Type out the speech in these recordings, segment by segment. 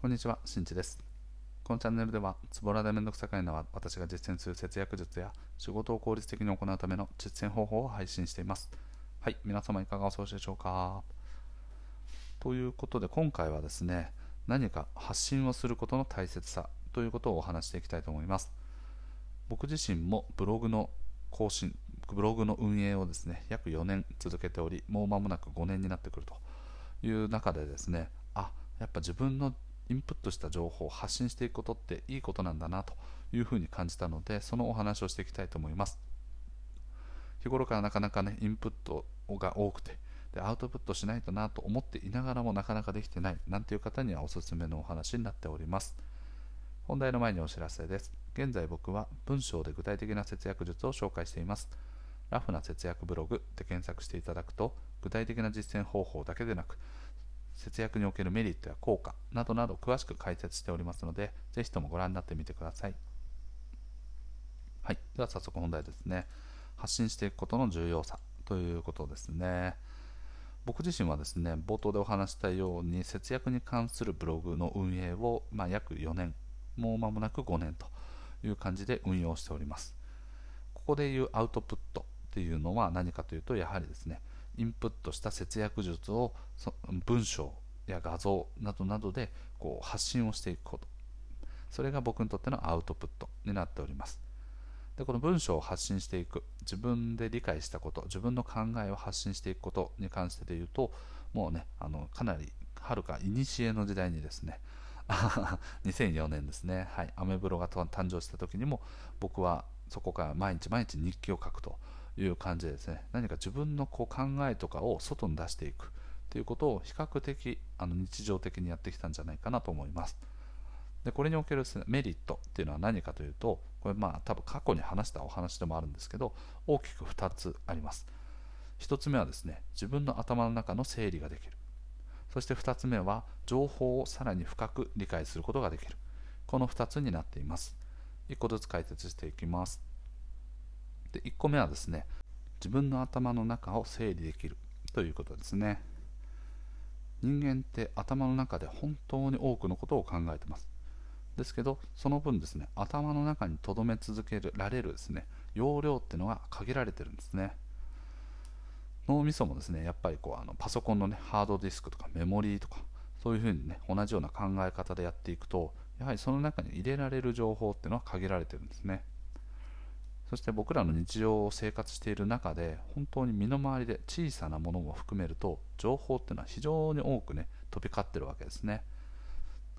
こんにちは、しんちです。このチャンネルでは、つぼらでめんどくさかいのは私が実践する節約術や仕事を効率的に行うための実践方法を配信しています。はい、皆様いかがお過ごしでしょうか？ということで、今回はですね、何か発信をすることの大切さということをお話していきたいと思います。僕自身もブログの更新、ブログの運営をですね、約4年続けており、もう間もなく5年になってくるという中でですね、あ、やっぱ自分のインプットした情報を発信していくことっていいことなんだなというふうに感じたのでそのお話をしていきたいと思います。日頃からなかなかねインプットが多くてでアウトプットしないとなと思っていながらもなかなかできてないなんていう方にはおすすめのお話になっております。本題の前にお知らせです。現在僕は文章で具体的な節約術を紹介しています。ラフな節約ブログで検索していただくと具体的な実践方法だけでなく節約におけるメリットや効果などなど詳しく解説しておりますので、ぜひともご覧になってみてください。はい。では早速本題ですね。発信していくことの重要さということですね。僕自身はですね、冒頭でお話したように節約に関するブログの運営を、まあ、約4年、もう間もなく5年という感じで運用しております。ここでいうアウトプットっていうのは何かというと、やはりですね、インプットした節約術を文章や画像などなどでこう発信をしていくこと。それが僕にとってのアウトプットになっております。でこの文章を発信していく自分で理解したこと自分の考えを発信していくことに関してで言うともうねあのかなりはるか古の時代にですね 2004年ですね、はい、アメブロが誕生した時にも僕はそこから毎日毎日日記を書くと。いう感じでですね。何か自分のこう考えとかを外に出していくということを比較的あの日常的にやってきたんじゃないかなと思います。でこれにおける、ね、メリットっていうのは何かというとこれまあ多分過去に話したお話でもあるんですけど大きく2つあります。1つ目はですね自分の頭の中の整理ができる。そして2つ目は情報をさらに深く理解することができる。この2つになっています。1個ずつ解説していきます。で1個目はですね自分の頭の中を整理できるということですね。人間って頭の中で本当に多くのことを考えてます。ですけどその分ですね頭の中に留め続けられるですね容量っていうのが限られてるんですね。脳みそもですねやっぱりこうあのパソコンのねハードディスクとかメモリーとかそういうふうにね同じような考え方でやっていくとやはりその中に入れられる情報っていうのは限られてるんですね。そして僕らの日常を生活している中で本当に身の回りで小さなものも含めると情報っていうのは非常に多くね飛び交ってるわけですね。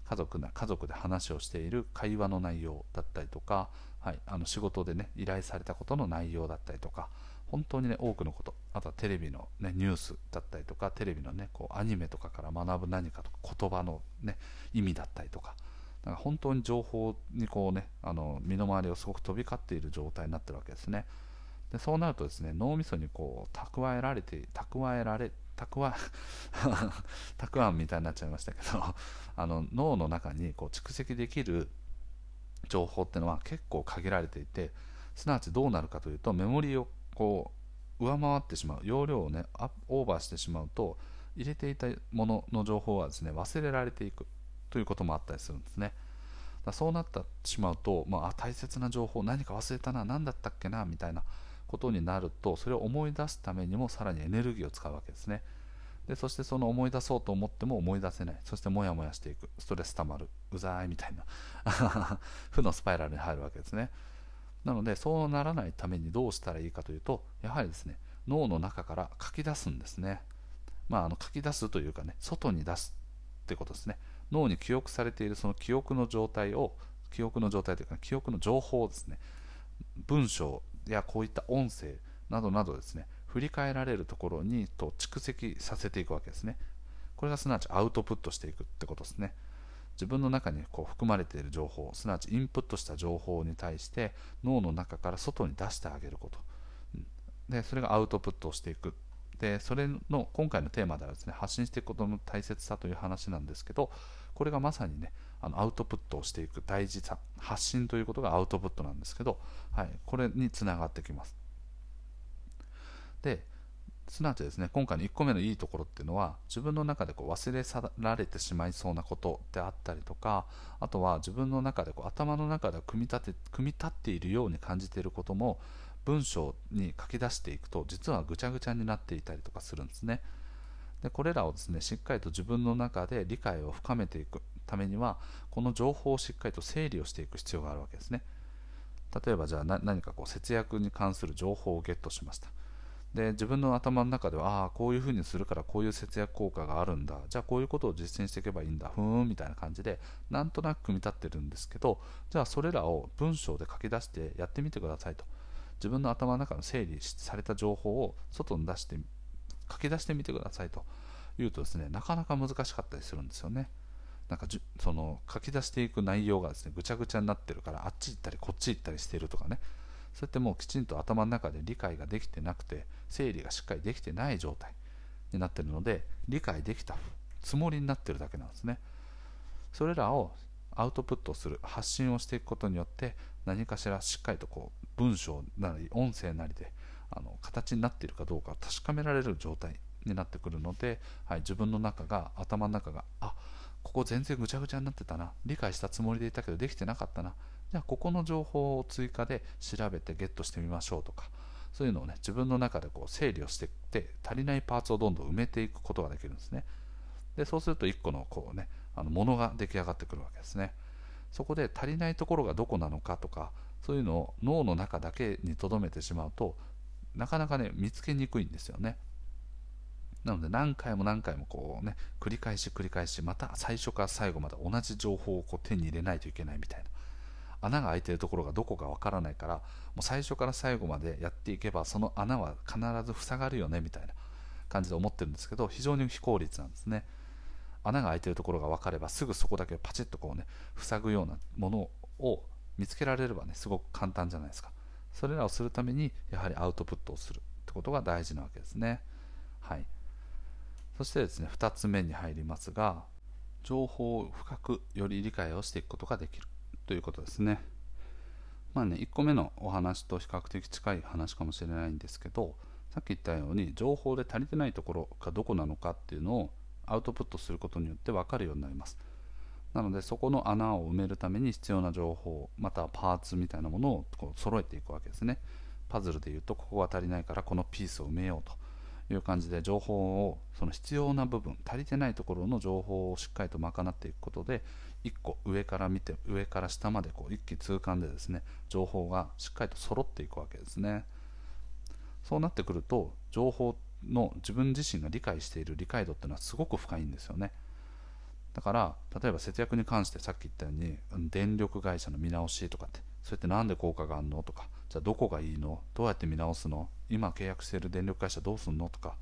家族な家族で話をしている会話の内容だったりとか、はい、あの仕事でね依頼されたことの内容だったりとか本当にね多くのことあとはテレビの、ね、ニュースだったりとかテレビのねこうアニメとかから学ぶ何かとか言葉の、ね、意味だったりとかだから本当に情報にこうねあの身の回りをすごく飛び交っている状態になってるわけですね。でそうなるとですね脳みそにこう蓄えられて蓄えられ蓄え 蓄えみたいになっちゃいましたけど あの脳の中にこう蓄積できる情報っていうのは結構限られていてすなわちどうなるかというとメモリーをこう上回ってしまう容量をねオーバーしてしまうと入れていたものの情報はですね忘れられていく。ということもあったりするんですね。だそうなってしまうと、まあ、大切な情報何か忘れたな何だったっけなみたいなことになるとそれを思い出すためにもさらにエネルギーを使うわけですね。でそしてその思い出そうと思っても思い出せない。そしてモヤモヤしていく。ストレスたまる。うざいみたいな。負のスパイラルに入るわけですね。なのでそうならないためにどうしたらいいかというとやはりですね脳の中から書き出すんですね。まあ、あの書き出すというかね外に出すってことですね。脳に記憶されているその記憶の状態を記憶の状態というか記憶の情報をですね文章やこういった音声などなどですね振り返られるところにと蓄積させていくわけですね。これがすなわちアウトプットしていくってことですね。自分の中にこう含まれている情報すなわちインプットした情報に対して脳の中から外に出してあげること。でそれがアウトプットをしていく。でそれの今回のテーマではですね発信していくことの大切さという話なんですけどこれがまさにねあのアウトプットをしていく大事さ発信ということがアウトプットなんですけど、はい、これにつながってきます。ですなわちですね今回の1個目のいいところっていうのは自分の中でこう忘れ去られてしまいそうなことであったりとかあとは自分の中でこう頭の中で組み立て組み立っているように感じていることも文章に書き出していくと実はぐちゃぐちゃになっていたりとかするんですね。でこれらをですねしっかりと自分の中で理解を深めていくためにはこの情報をしっかりと整理をしていく必要があるわけですね。例えばじゃあ何かこう節約に関する情報をゲットしました。で自分の頭の中ではああこういうふうにするからこういう節約効果があるんだ。じゃあこういうことを実践していけばいいんだ。ふーんみたいな感じでなんとなく組み立ってるんですけどじゃあそれらを文章で書き出してやってみてくださいと。自分の頭の中の整理された情報を外に出して書き出してみてくださいと言うとですねなかなか難しかったりするんですよね。なんかじその書き出していく内容がですねぐちゃぐちゃになってるからあっち行ったりこっち行ったりしてるとかね。そうやってもうきちんと頭の中で理解ができてなくて整理がしっかりできてない状態になってるので理解できたつもりになってるだけなんですね。それらをアウトプットする発信をしていくことによって何かしらしっかりとこう文章なり音声なりであの形になっているかどうか確かめられる状態になってくるので、はい、自分の中が頭の中があここ全然ぐちゃぐちゃになってたな理解したつもりでいたけどできてなかったなじゃあここの情報を追加で調べてゲットしてみましょうとかそういうのをね自分の中でこう整理をしていって足りないパーツをどんどん埋めていくことができるんですね。でそうすると1個のこうねあのものが出来上がってくるわけですね。そこで足りないところがどこなのかとかそういうのを脳の中だけに留めてしまうとなかなかね見つけにくいんですよね。なので何回も何回もこうね繰り返し繰り返しまた最初から最後まで同じ情報をこう手に入れないといけないみたいな。穴が開いてるところがどこかわからないからもう最初から最後までやっていけばその穴は必ず塞がるよねみたいな感じで思ってるんですけど非常に非効率なんですね。穴が開いてるところが分かればすぐそこだけパチッとこうね塞ぐようなものを見つけられればねすごく簡単じゃないですか。それらをするためにやはりアウトプットをするってことが大事なわけですね。はい。そしてですね2つ目に入りますが情報を深くより理解をしていくことができるということですね。まあね1個目のお話と比較的近い話かもしれないんですけどさっき言ったように情報で足りてないところがどこなのかっていうのをアウトプットすることによって分かるようになります。なのでそこの穴を埋めるために必要な情報またはパーツみたいなものをこう揃えていくわけですね。パズルでいうとここが足りないからこのピースを埋めようという感じで情報をその必要な部分足りてないところの情報をしっかりと賄っていくことで1個上から見て上から下までこう一気通貫でですね情報がしっかりと揃っていくわけですね。そうなってくると情報の自分自身が理解している理解度っていうのはすごく深いんですよね。だから例えば節約に関してさっき言ったように電力会社の見直しとかってそれって何で効果があるのとかじゃあどこがいいのどうやって見直すの今契約している電力会社どうすんのとか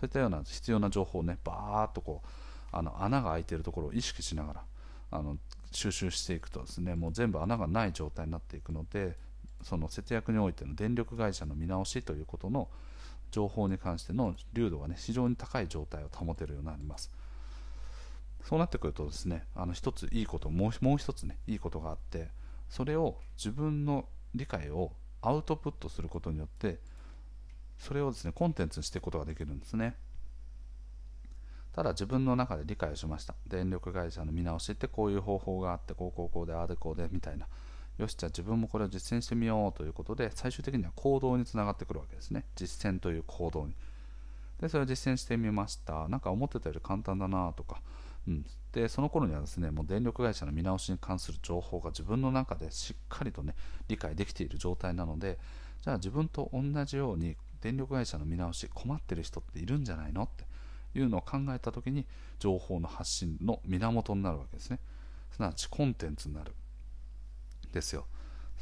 そういったような必要な情報をねバーっとこうあの穴が開いているところを意識しながらあの収集していくとですねもう全部穴がない状態になっていくのでその節約においての電力会社の見直しということの情報に関しての流度がね非常に高い状態を保てるようになります。そうなってくるとですねあの一ついいこともうもう一つねいいことがあってそれを自分の理解をアウトプットすることによってそれをですねコンテンツにしていくことができるんですね。ただ自分の中で理解をしました。電力会社の見直しってこういう方法があってこうこうこうでああでこうでみたいな。よしじゃあ自分もこれを実践してみようということで最終的には行動につながってくるわけですね。実践という行動に。でそれを実践してみました。なんか思ってたより簡単だなとか。うん、でその頃にはですねもう電力会社の見直しに関する情報が自分の中でしっかりとね理解できている状態なのでじゃあ自分と同じように電力会社の見直し困ってる人っているんじゃないのっていうのを考えた時に情報の発信の源になるわけですね。すなわちコンテンツになる。ですよ。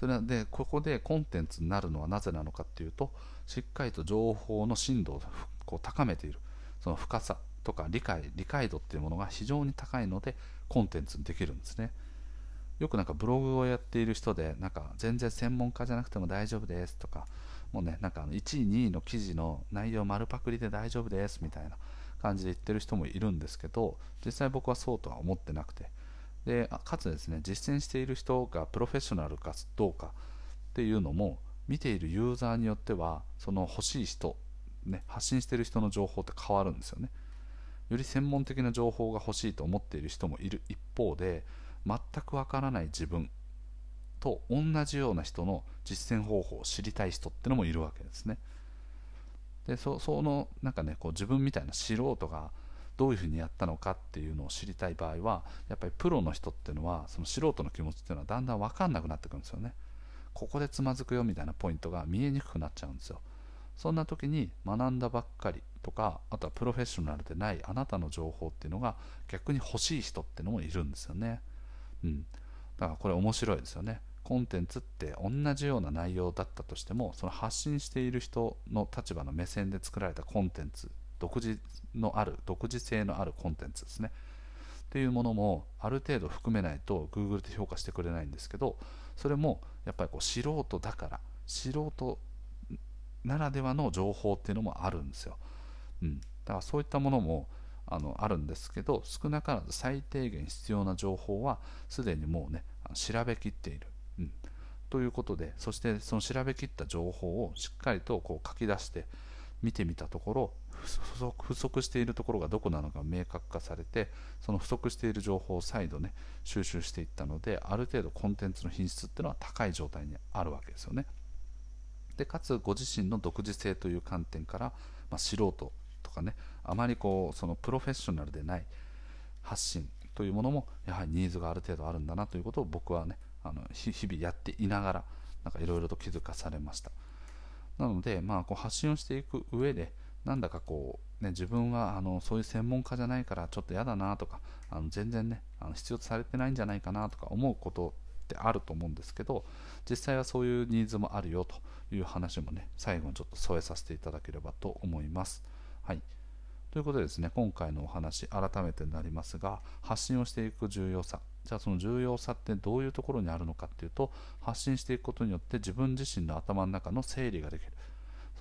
それでここでコンテンツになるのはなぜなのかっていうとしっかりと情報の深度をこう高めている。その深さとか理解理解度っていうものが非常に高いのでコンテンツにできるんですね。よくなんかブログをやっている人でなんか全然専門家じゃなくても大丈夫ですとかもうねなんか1位2位の記事の内容丸パクリで大丈夫ですみたいな感じで言ってる人もいるんですけど実際僕はそうとは思ってなくて。でかつですね実践している人がプロフェッショナルかどうかっていうのも見ているユーザーによってはその欲しい人ね、発信している人の情報って変わるんですよね。より専門的な情報が欲しいと思っている人もいる一方で全くわからない自分と同じような人の実践方法を知りたい人ってのもいるわけですね。でそそのなんかねこう自分みたいな素人がどういうふうにやったのかっていうのを知りたい場合はやっぱりプロの人っていうのはその素人の気持ちっていうのはだんだん分かんなくなってくるんですよね。ここでつまずくよみたいなポイントが見えにくくなっちゃうんですよ。そんな時に学んだばっかりとかあとはプロフェッショナルでないあなたの情報っていうのが逆に欲しい人っていうのもいるんですよね。うん。だからこれ面白いですよね。コンテンツって同じような内容だったとしてもその発信している人の立場の目線で作られたコンテンツ独自のある独自性のあるコンテンツですね。っていうものもある程度含めないと Google って評価してくれないんですけどそれもやっぱりこう素人だから素人ならではの情報っていうのもあるんですよ、うん、だからそういったものもあのあるんですけど少なからず最低限必要な情報はすでにもうね調べきっている、うん、ということでそしてその調べきった情報をしっかりとこう書き出して見てみたところ不足しているところがどこなのか明確化されてその不足している情報を再度ね収集していったのである程度コンテンツの品質っていうのは高い状態にあるわけですよね。でかつご自身の独自性という観点から、まあ、素人とかねあまりこうそのプロフェッショナルでない発信というものもやはりニーズがある程度あるんだなということを僕はねあの日々やっていながらなんかいろいろと気づかされました。なので、まあ、こう発信をしていく上でなんだかこう、ね、自分はあのそういう専門家じゃないからちょっと嫌だなとかあの全然ねあの必要とされてないんじゃないかなとか思うことってあると思うんですけど実際はそういうニーズもあるよという話もね最後にちょっと添えさせていただければと思います。はい。ということでですね今回のお話改めてになりますが発信をしていく重要さ。じゃあその重要さってどういうところにあるのかっていうと発信していくことによって自分自身の頭の中の整理ができる。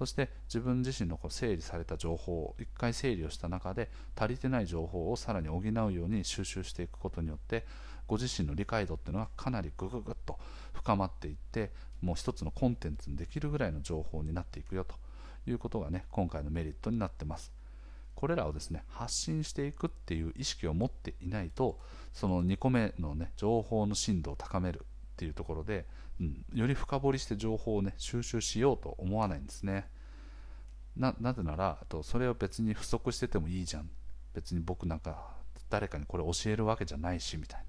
そして自分自身のこう整理された情報を一回整理をした中で足りてない情報をさらに補うように収集していくことによってご自身の理解度っていうのはかなりグググッと深まっていってもう一つのコンテンツにできるぐらいの情報になっていくよということがね今回のメリットになってます。これらをですね発信していくっていう意識を持っていないとその2個目のね情報の深度を高めるっていうところで、うん、より深掘りして情報をね収集しようと思わないんですね。なぜならとそれを別に不足しててもいいじゃん。別に僕なんか誰かにこれ教えるわけじゃないしみたいな。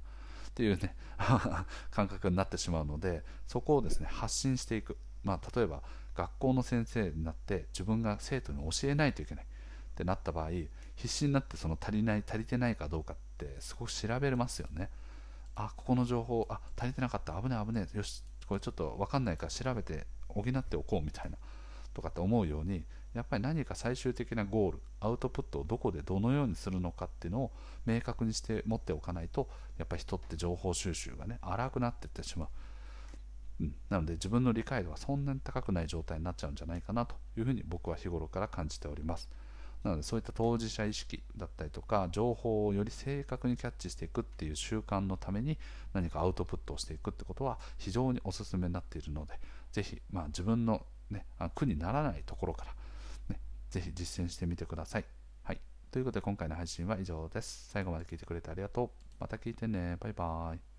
っていうね 感覚になってしまうのでそこをですね発信していく、まあ、例えば学校の先生になって自分が生徒に教えないといけない。ってなった場合必死になってその足りない足りてないかどうかってすごく調べれますよね。あここの情報あ足りてなかった危ねえ危ねえよしこれちょっと分かんないから調べて補っておこうみたいなとかって思うようにやっぱり何か最終的なゴールアウトプットをどこでどのようにするのかっていうのを明確にして持っておかないとやっぱり人って情報収集がね荒くなっていってしまう、うん、なので自分の理解度はそんなに高くない状態になっちゃうんじゃないかなというふうに僕は日頃から感じております。なのでそういった当事者意識だったりとか情報をより正確にキャッチしていくっていう習慣のために何かアウトプットをしていくってことは非常におすすめになっているのでぜひ、まあ、自分の、ね、苦にならないところからねぜひ実践してみてください。はい。ということで今回の配信は以上です。最後まで聞いてくれてありがとう。また聞いてね。バイバーイ。